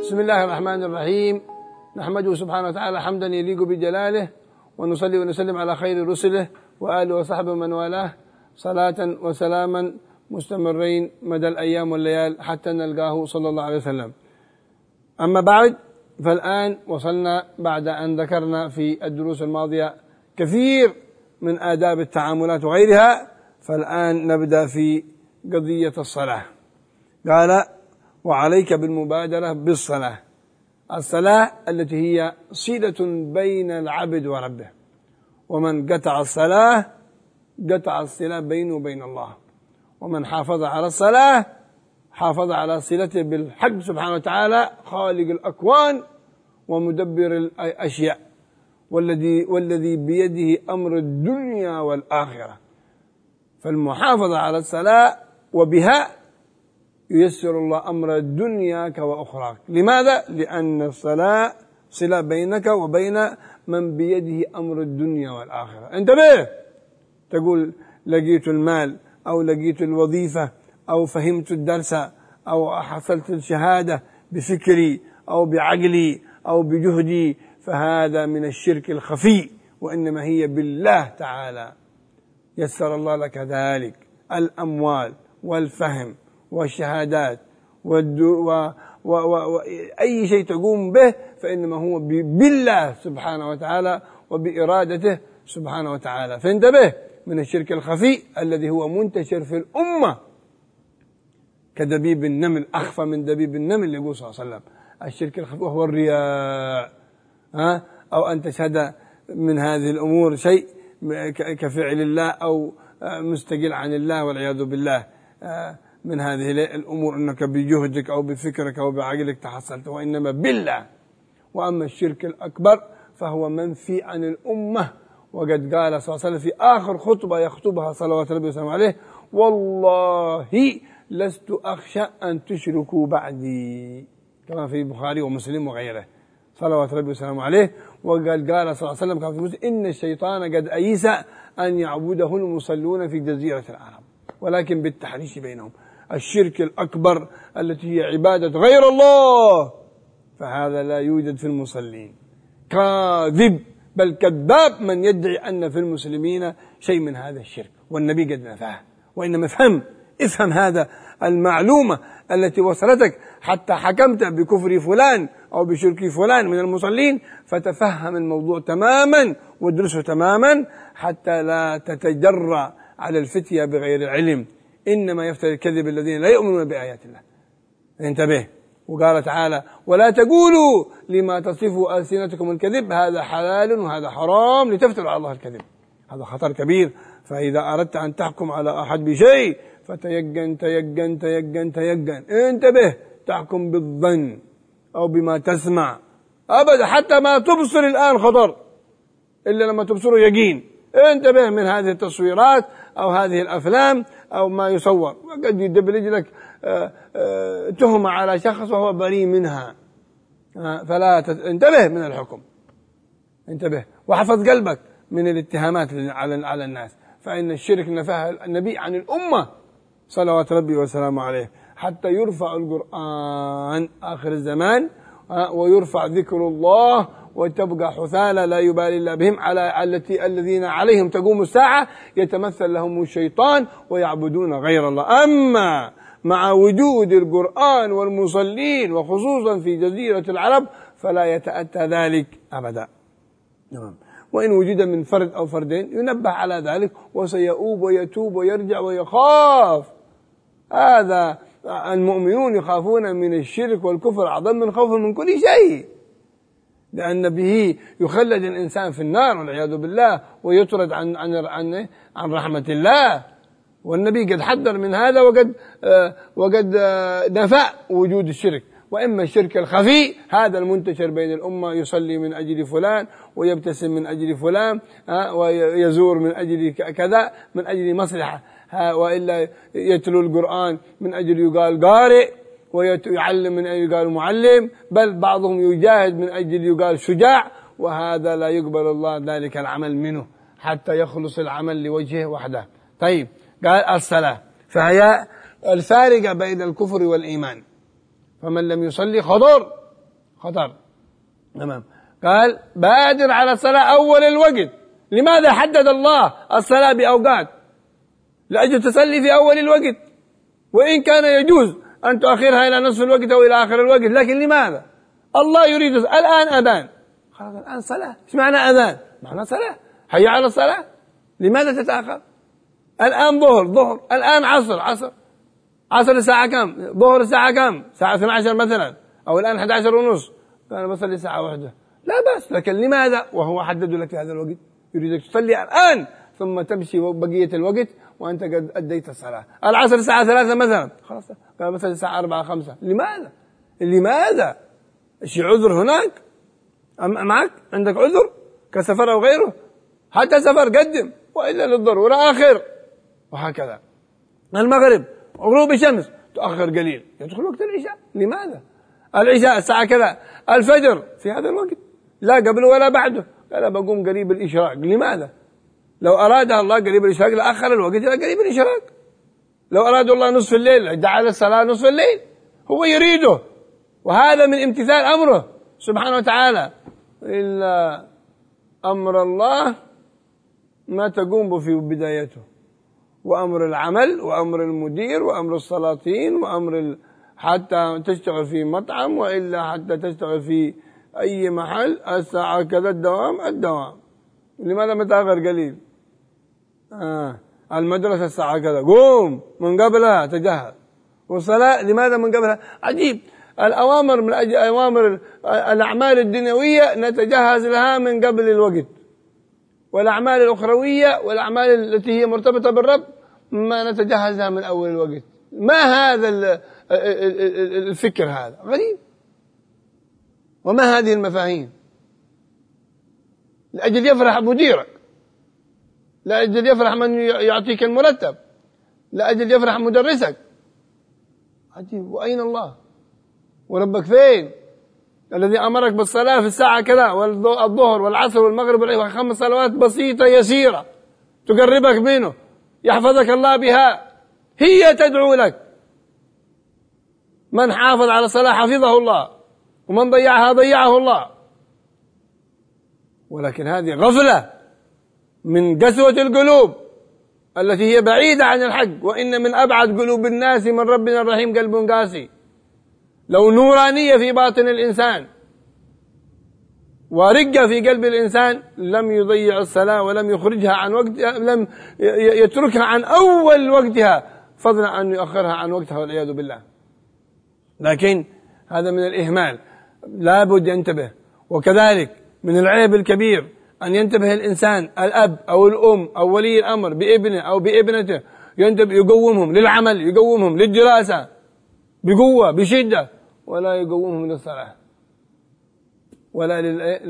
بسم الله الرحمن الرحيم. نحمده سبحانه وتعالى حمدا يليق بجلاله ونصلي ونسلم على خير رسله وآله وصحبه من والاه. صلاة وسلاما مستمرين مدى الأيام والليال حتى نلقاه صلى الله عليه وسلم. أما بعد فالآن وصلنا بعد أن ذكرنا في الدروس الماضية كثير من آداب التعاملات وغيرها فالآن نبدأ في قضية الصلاة. قال وعليك بالمبادرة بالصلاة الصلاة التي هي صلة بين العبد وربه ومن قطع الصلاة قطع الصلة بينه وبين الله ومن حافظ على الصلاة حافظ على صلته بالحق سبحانه وتعالى خالق الأكوان ومدبر الأشياء والذي والذي بيده أمر الدنيا والآخرة فالمحافظة على الصلاة وبها ييسر الله أمر دنياك وأخراك. لماذا؟ لأن الصلاة صلة بينك وبين من بيده أمر الدنيا والآخرة. انتبه! تقول لقيت المال أو لقيت الوظيفة أو فهمت الدرس أو حصلت الشهادة بفكري أو بعقلي أو بجهدي فهذا من الشرك الخفي وإنما هي بالله تعالى. يسر الله لك ذلك. الأموال والفهم. والشهادات والدو و و و أي شيء تقوم به فإنما هو بالله سبحانه وتعالى وبإرادته سبحانه وتعالى. فانتبه من الشرك الخفي الذي هو منتشر في الأمة كدبيب النمل أخفى من دبيب النمل يقول صلى الله عليه وسلم. الشرك الخفي وهو الرياء ها؟ أو أن تشهد من هذه الأمور شيء كفعل الله أو مستقل عن الله والعياذ بالله. من هذه الأمور أنك بجهدك أو بفكرك أو بعقلك تحصلت وإنما بالله وأما الشرك الأكبر فهو منفي عن الأمة وقد قال صلى الله عليه وسلم في آخر خطبة يخطبها صلوات ربي وسلم عليه والله لست أخشى أن تشركوا بعدي كما في البخاري ومسلم وغيره صلوات ربي وسلامه عليه وقال قال صلى الله عليه وسلم كما في مسلم إن الشيطان قد أيس أن يعبده المصلون في جزيرة العرب ولكن بالتحريش بينهم الشرك الأكبر التي هي عبادة غير الله فهذا لا يوجد في المصلين. كاذب بل كذاب من يدعي أن في المسلمين شيء من هذا الشرك. والنبي قد نفاه وإنما افهم افهم هذا المعلومة التي وصلتك. حتى حكمت بكفر فلان أو بشرك فلان من المصلين فتفهم الموضوع تماما وادرسه تماما حتى لا تتجرأ على الفتية بغير علم. إنما يفتري الكذب الذين لا يؤمنون بآيات الله. انتبه. وقال تعالى ولا تقولوا لما تصفوا ألسنتكم الكذب هذا حلال وهذا حرام لتفتروا على الله الكذب. هذا خطر كبير. فإذا أردت أن تحكم على أحد بشيء فتيقن تيقن تيقن تيقن. انتبه. تحكم بالظن أو بما تسمع. أبدا. حتى ما تبصر الآن خطر. إلا لما تبصره يقين. انتبه من هذه التصويرات أو هذه الأفلام أو ما يصور. وقد يدبلج لك تهمة على شخص وهو بريء منها. فلا انتبه من الحكم. انتبه. واحفظ قلبك من الاتهامات على على الناس. فإن الشرك نفاه النبي عن الأمة. صلوات ربي وسلامه عليه. حتى يرفع القرآن آخر الزمان. ويرفع ذكر الله وتبقى حثالة لا يبالي الله بهم على التي الذين عليهم تقوم الساعة يتمثل لهم الشيطان ويعبدون غير الله. أما مع وجود القرآن والمصلين وخصوصا في جزيرة العرب فلا يتأتى ذلك أبدا. نعم وإن وجد من فرد أو فردين ينبه على ذلك وسيؤوب ويتوب ويرجع ويخاف. هذا المؤمنون يخافون من الشرك والكفر أعظم من خوف من كل شيء. لأن به يخلد الإنسان في النار والعياذ بالله ويطرد عن عن عن عن رحمة الله. والنبي قد حذر من هذا وقد وقد نفى وجود الشرك. وإما الشرك الخفي هذا المنتشر بين الأمة يصلي من أجل فلان ويبتسم من أجل فلان ويزور من أجل كذا من أجل مصلحة. وإلا يتلو القرآن من أجل يقال قارئ ويعلم من أجل يقال معلم بل بعضهم يجاهد من أجل يقال شجاع وهذا لا يقبل الله ذلك العمل منه حتى يخلص العمل لوجهه وحده طيب قال الصلاة فهي الفارقة بين الكفر والإيمان فمن لم يصلي خطر خطر تمام قال بادر على الصلاة أول الوقت لماذا حدد الله الصلاة بأوقات لأجل تصلي في أول الوقت. وإن كان يجوز أن تؤخرها إلى نصف الوقت أو إلى آخر الوقت لكن لماذا؟ الله يريد الآن أذان. خلاص الآن صلاة. إيش معنى أذان؟ معنى صلاة. حي على الصلاة. لماذا تتأخر؟ الآن ظهر ظهر. الآن عصر عصر. عصر الساعة كم؟ ظهر الساعة كم؟ الساعة 12 مثلا. أو الآن 11 ونص. أنا بصلي ساعة واحدة. لا بس لكن لماذا؟ وهو حدد لك هذا الوقت. يريدك تصلي الآن. ثم تمشي بقية الوقت وأنت قد أديت الصلاة. العصر الساعة ثلاثة مثلا. خلاص. قال مثلا الساعة أربعة خمسة. لماذا؟ لماذا؟ شي عذر هناك؟ معك؟ عندك عذر؟ كسفر أو غيره؟ حتى سفر قدم. وإلا للضرورة آخر وهكذا. المغرب غروب الشمس تؤخر قليل. يدخل وقت العشاء. لماذا؟ العشاء الساعة كذا. الفجر في هذا الوقت. لا قبله ولا بعده. قال بقوم قريب الإشراق. لماذا؟ لو أراد الله قريب الإشراق لأخر الوقت إلى قريب الإشراق. لو أراد الله نصف الليل جعل الصلاة نصف الليل هو يريده. وهذا من امتثال أمره. سبحانه وتعالى إلا أمر الله ما تقوم في بدايته. وأمر العمل وأمر المدير وأمر السلاطين وأمر حتى تشتغل في مطعم وإلا حتى تشتغل في أي محل الساعة كذا الدوام الدوام. لماذا متأخر قليل؟ آه. المدرسة الساعة كذا. قوم من قبلها تجهز. والصلاة لماذا من قبلها؟ عجيب. الأوامر من أجل أوامر الأعمال الدنيوية نتجهز لها من قبل الوقت. والأعمال الأخروية والأعمال التي هي مرتبطة بالرب ما نتجهزها من أول الوقت. ما هذا الفكر هذا؟ غريب. وما هذه المفاهيم؟ لأجل يفرح مديرك. لأجل يفرح من يعطيك المرتب. لأجل يفرح مدرسك. عجيب. وأين الله؟ وربك فين؟ الذي أمرك بالصلاة في الساعة كذا والظهر والعصر والمغرب والعشاء خمس صلوات بسيطة يسيرة تقربك منه يحفظك الله بها. هي تدعو لك. من حافظ على الصلاة حفظه الله ومن ضيعها ضيعه الله. ولكن هذه غفلة. من قسوة القلوب التي هي بعيدة عن الحق وإن من أبعد قلوب الناس من ربنا الرحيم قلب قاسي. لو نورانية في باطن الإنسان ورقة في قلب الإنسان لم يضيع الصلاة ولم يخرجها عن وقت لم يتركها عن أول وقتها فضلا أن يؤخرها عن وقتها والعياذ بالله. لكن هذا من الإهمال. لابد ينتبه وكذلك من العيب الكبير أن ينتبه الإنسان الأب أو الأم أو ولي الأمر بابنه أو بابنته ينتبه يقومهم للعمل يقومهم للدراسة بقوة بشدة ولا يقومهم للصلاة. ولا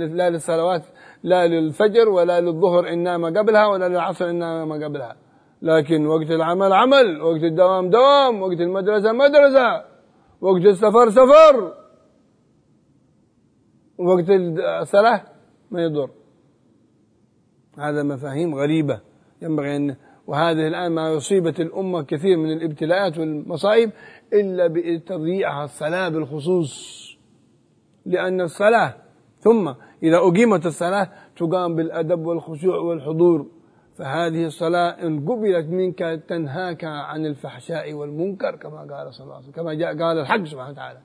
لا للصلوات لا للفجر ولا للظهر إن نام قبلها ولا للعصر إن نام قبلها. لكن وقت العمل عمل وقت الدوام دوام وقت المدرسة مدرسة وقت السفر سفر وقت الصلاة ما يضر. هذا مفاهيم غريبة. ينبغي أن وهذه الآن ما يصيبت الأمة كثير من الابتلاءات والمصائب إلا بتضييعها الصلاة بالخصوص. لأن الصلاة ثم إذا أقيمت الصلاة تقام بالأدب والخشوع والحضور. فهذه الصلاة إن قبلت منك تنهاك عن الفحشاء والمنكر كما قال صلى الله عليه وسلم كما جاء قال الحق سبحانه وتعالى.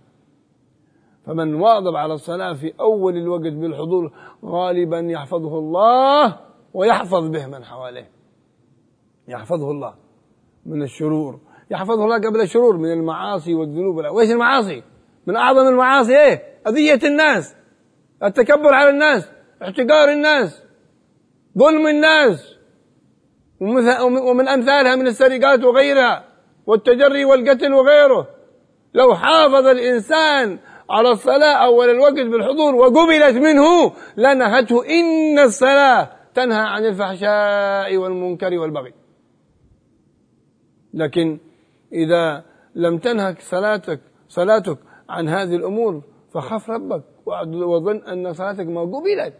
فمن واظب على الصلاة في أول الوقت بالحضور غالبا يحفظه الله ويحفظ به من حواليه. يحفظه الله من الشرور. يحفظه الله قبل الشرور من المعاصي والذنوب. وإيش المعاصي؟ من أعظم المعاصي إيه؟ أذية الناس التكبر على الناس احتقار الناس ظلم الناس. ومن أمثالها من السرقات وغيرها والتجري والقتل وغيره. لو حافظ الإنسان على الصلاة أول الوقت بالحضور وقبلت منه لنهته إن الصلاة تنهى عن الفحشاء والمنكر والبغي. لكن إذا لم تنهك صلاتك صلاتك عن هذه الأمور فخف ربك وظن أن صلاتك ما قبلت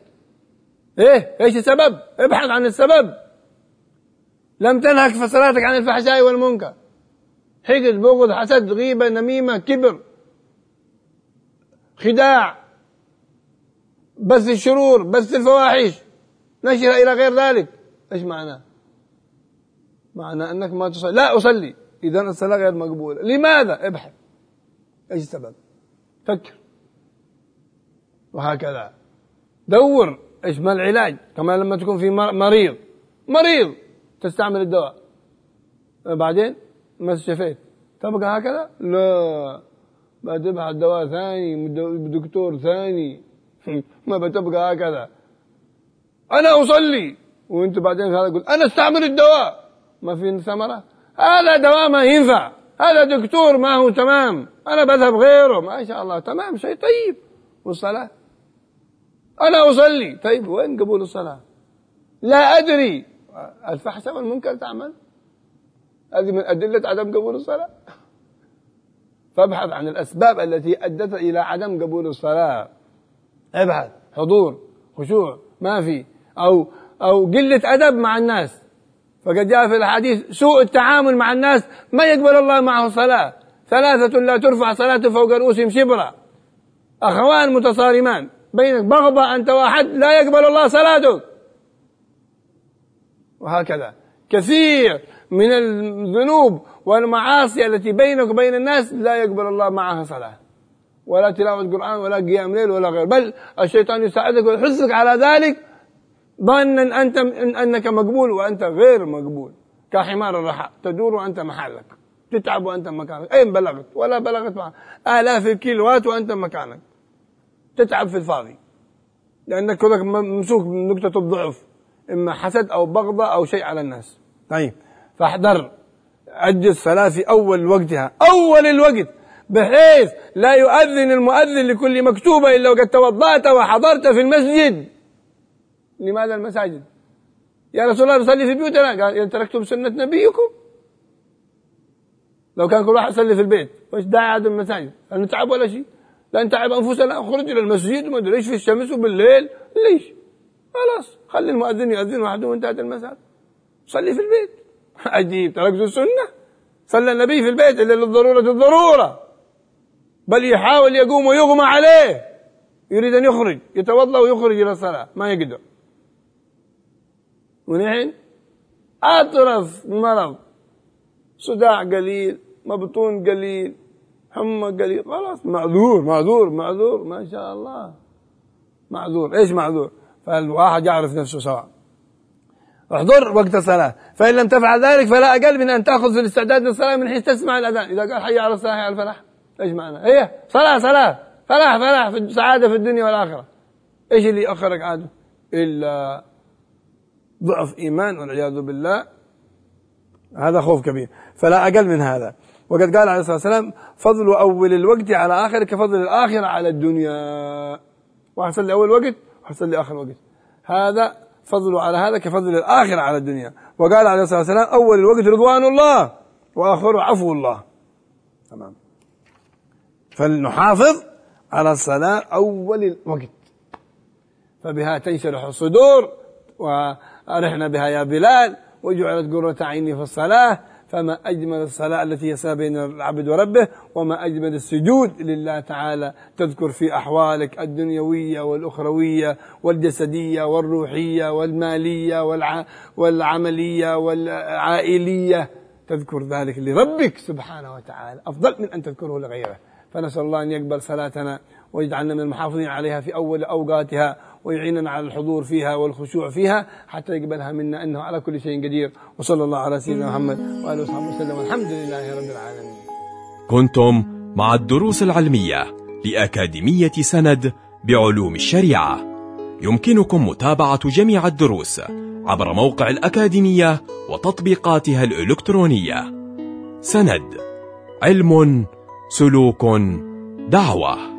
إيه؟ إيش السبب؟ ابحث عن السبب. لم تنهك في صلاتك عن الفحشاء والمنكر. حقد بغض حسد غيبة نميمة كبر. خداع. بث الشرور بث الفواحش. نشرها إلى غير ذلك. إيش معناه معنى أنك ما تصلي. لا أصلي. إذا الصلاة غير مقبولة. لماذا؟ ابحث. إيش السبب؟ فكر. وهكذا. دور. إيش ما العلاج؟ كما لما تكون في مريض. مريض. تستعمل الدواء. بعدين؟ ما استشفيت. تبقى هكذا؟ لا. بتبحث دواء ثاني دكتور ثاني. ما بتبقى هكذا. أنا أصلي. وأنت بعدين هذا يقول أنا أستعمل الدواء. ما في ثمرة؟ هذا دواء ما ينفع. هذا دكتور ما هو تمام. أنا بذهب غيره. ما شاء الله. تمام. شيء طيب. والصلاة؟ أنا أصلي. طيب. وين قبول الصلاة؟ لا أدري. الفحش والمنكر تعمل؟ هذه من أدلة عدم قبول الصلاة. فابحث عن الأسباب التي أدت إلى عدم قبول الصلاة. ابحث. حضور. خشوع. ما في. أو أو قلة أدب مع الناس. فقد جاء في الحديث سوء التعامل مع الناس ما يقبل الله معه صلاة. ثلاثة لا ترفع صلاة فوق رؤوسهم شبرا. أخوان متصارمان. بينك بغضة أنت واحد لا يقبل الله صلاتك وهكذا. كثير من الذنوب والمعاصي التي بينك وبين الناس لا يقبل الله معها صلاة. ولا تلاوة قرآن ولا قيام ليل ولا غير. بل الشيطان يساعدك ويحثك على ذلك ظنا أنت أنك مقبول وأنت غير مقبول. كحمار الرحى تدور وأنت محلك. تتعب وأنت مكانك. أين بلغت؟ ولا بلغت معك. آلاف الكيلوات وأنت مكانك. تتعب في الفاضي. لأنك كذلك ممسوك بنقطة الضعف إما حسد أو بغضة أو شيء على الناس. طيب فاحذر. أجل الصلاة في أول وقتها. أول الوقت بحيث لا يؤذن المؤذن لكل مكتوبة إلا وقد توضأت وحضرت في المسجد. لماذا المساجد؟ يا رسول الله نصلي في بيوتنا قال إن تركتم سنة نبيكم. لو كان كل واحد يصلي في البيت وش داعي هذا المساجد؟ هل نتعب ولا شيء. لا نتعب أنفسنا نخرج إلى المسجد وما أدري إيش في الشمس وبالليل. ليش؟ خلاص خلي المؤذن يؤذن وحده وانتهت المساجد صلي في البيت. عجيب تركت السنة. صلى النبي في البيت إلا للضرورة الضرورة. بل يحاول يقوم ويغمى عليه. يريد أن يخرج يتوضأ ويخرج إلى الصلاة. ما يقدر. ونحن أطرف مرض. صداع قليل مبطون قليل حمى قليل. خلاص معذور معذور معذور ما شاء الله. معذور. إيش معذور؟ فالواحد يعرف نفسه سواء. احضر وقت الصلاة. فإن لم تفعل ذلك فلا أقل من أن تأخذ في الاستعداد للصلاة من حيث تسمع الأذان. إذا قال حي على الصلاة على الفلاح. إيش معنى؟ هي صلاة صلاة. فلاح فلاح في سعادة في الدنيا والآخرة. إيش اللي يأخرك عاده إلا ضعف إيمان والعياذ بالله هذا خوف كبير. فلا أقل من هذا. وقد قال عليه الصلاة والسلام فضل أول الوقت على آخر كفضل الآخرة على الدنيا. وحصل لي أول وقت وحصل لي آخر وقت. هذا فضل على هذا كفضل الآخرة على الدنيا. وقال عليه الصلاة والسلام أول الوقت رضوان الله وآخر عفو الله. تمام. فلنحافظ على الصلاة أول الوقت. فبها تنشرح الصدور وأرحنا بها يا بلال وجعلت قرة عيني في الصلاة فما أجمل الصلاة التي يسعى بين العبد وربه وما أجمل السجود لله تعالى. تذكر في أحوالك الدنيوية والأخروية والجسدية والروحية والمالية والع... والعملية والعائلية. تذكر ذلك لربك سبحانه وتعالى. أفضل من أن تذكره لغيره. فنسأل الله أن يقبل صلاتنا ويجعلنا من المحافظين عليها في أول أوقاتها ويعيننا على الحضور فيها والخشوع فيها حتى يقبلها منا إنه على كل شيء قدير وصلى الله على سيدنا محمد وآله وصحبه وسلم والحمد لله رب العالمين. كنتم مع الدروس العلمية لأكاديمية سند بعلوم الشريعة. يمكنكم متابعة جميع الدروس عبر موقع الأكاديمية وتطبيقاتها الإلكترونية. سند علم سلوك دعوة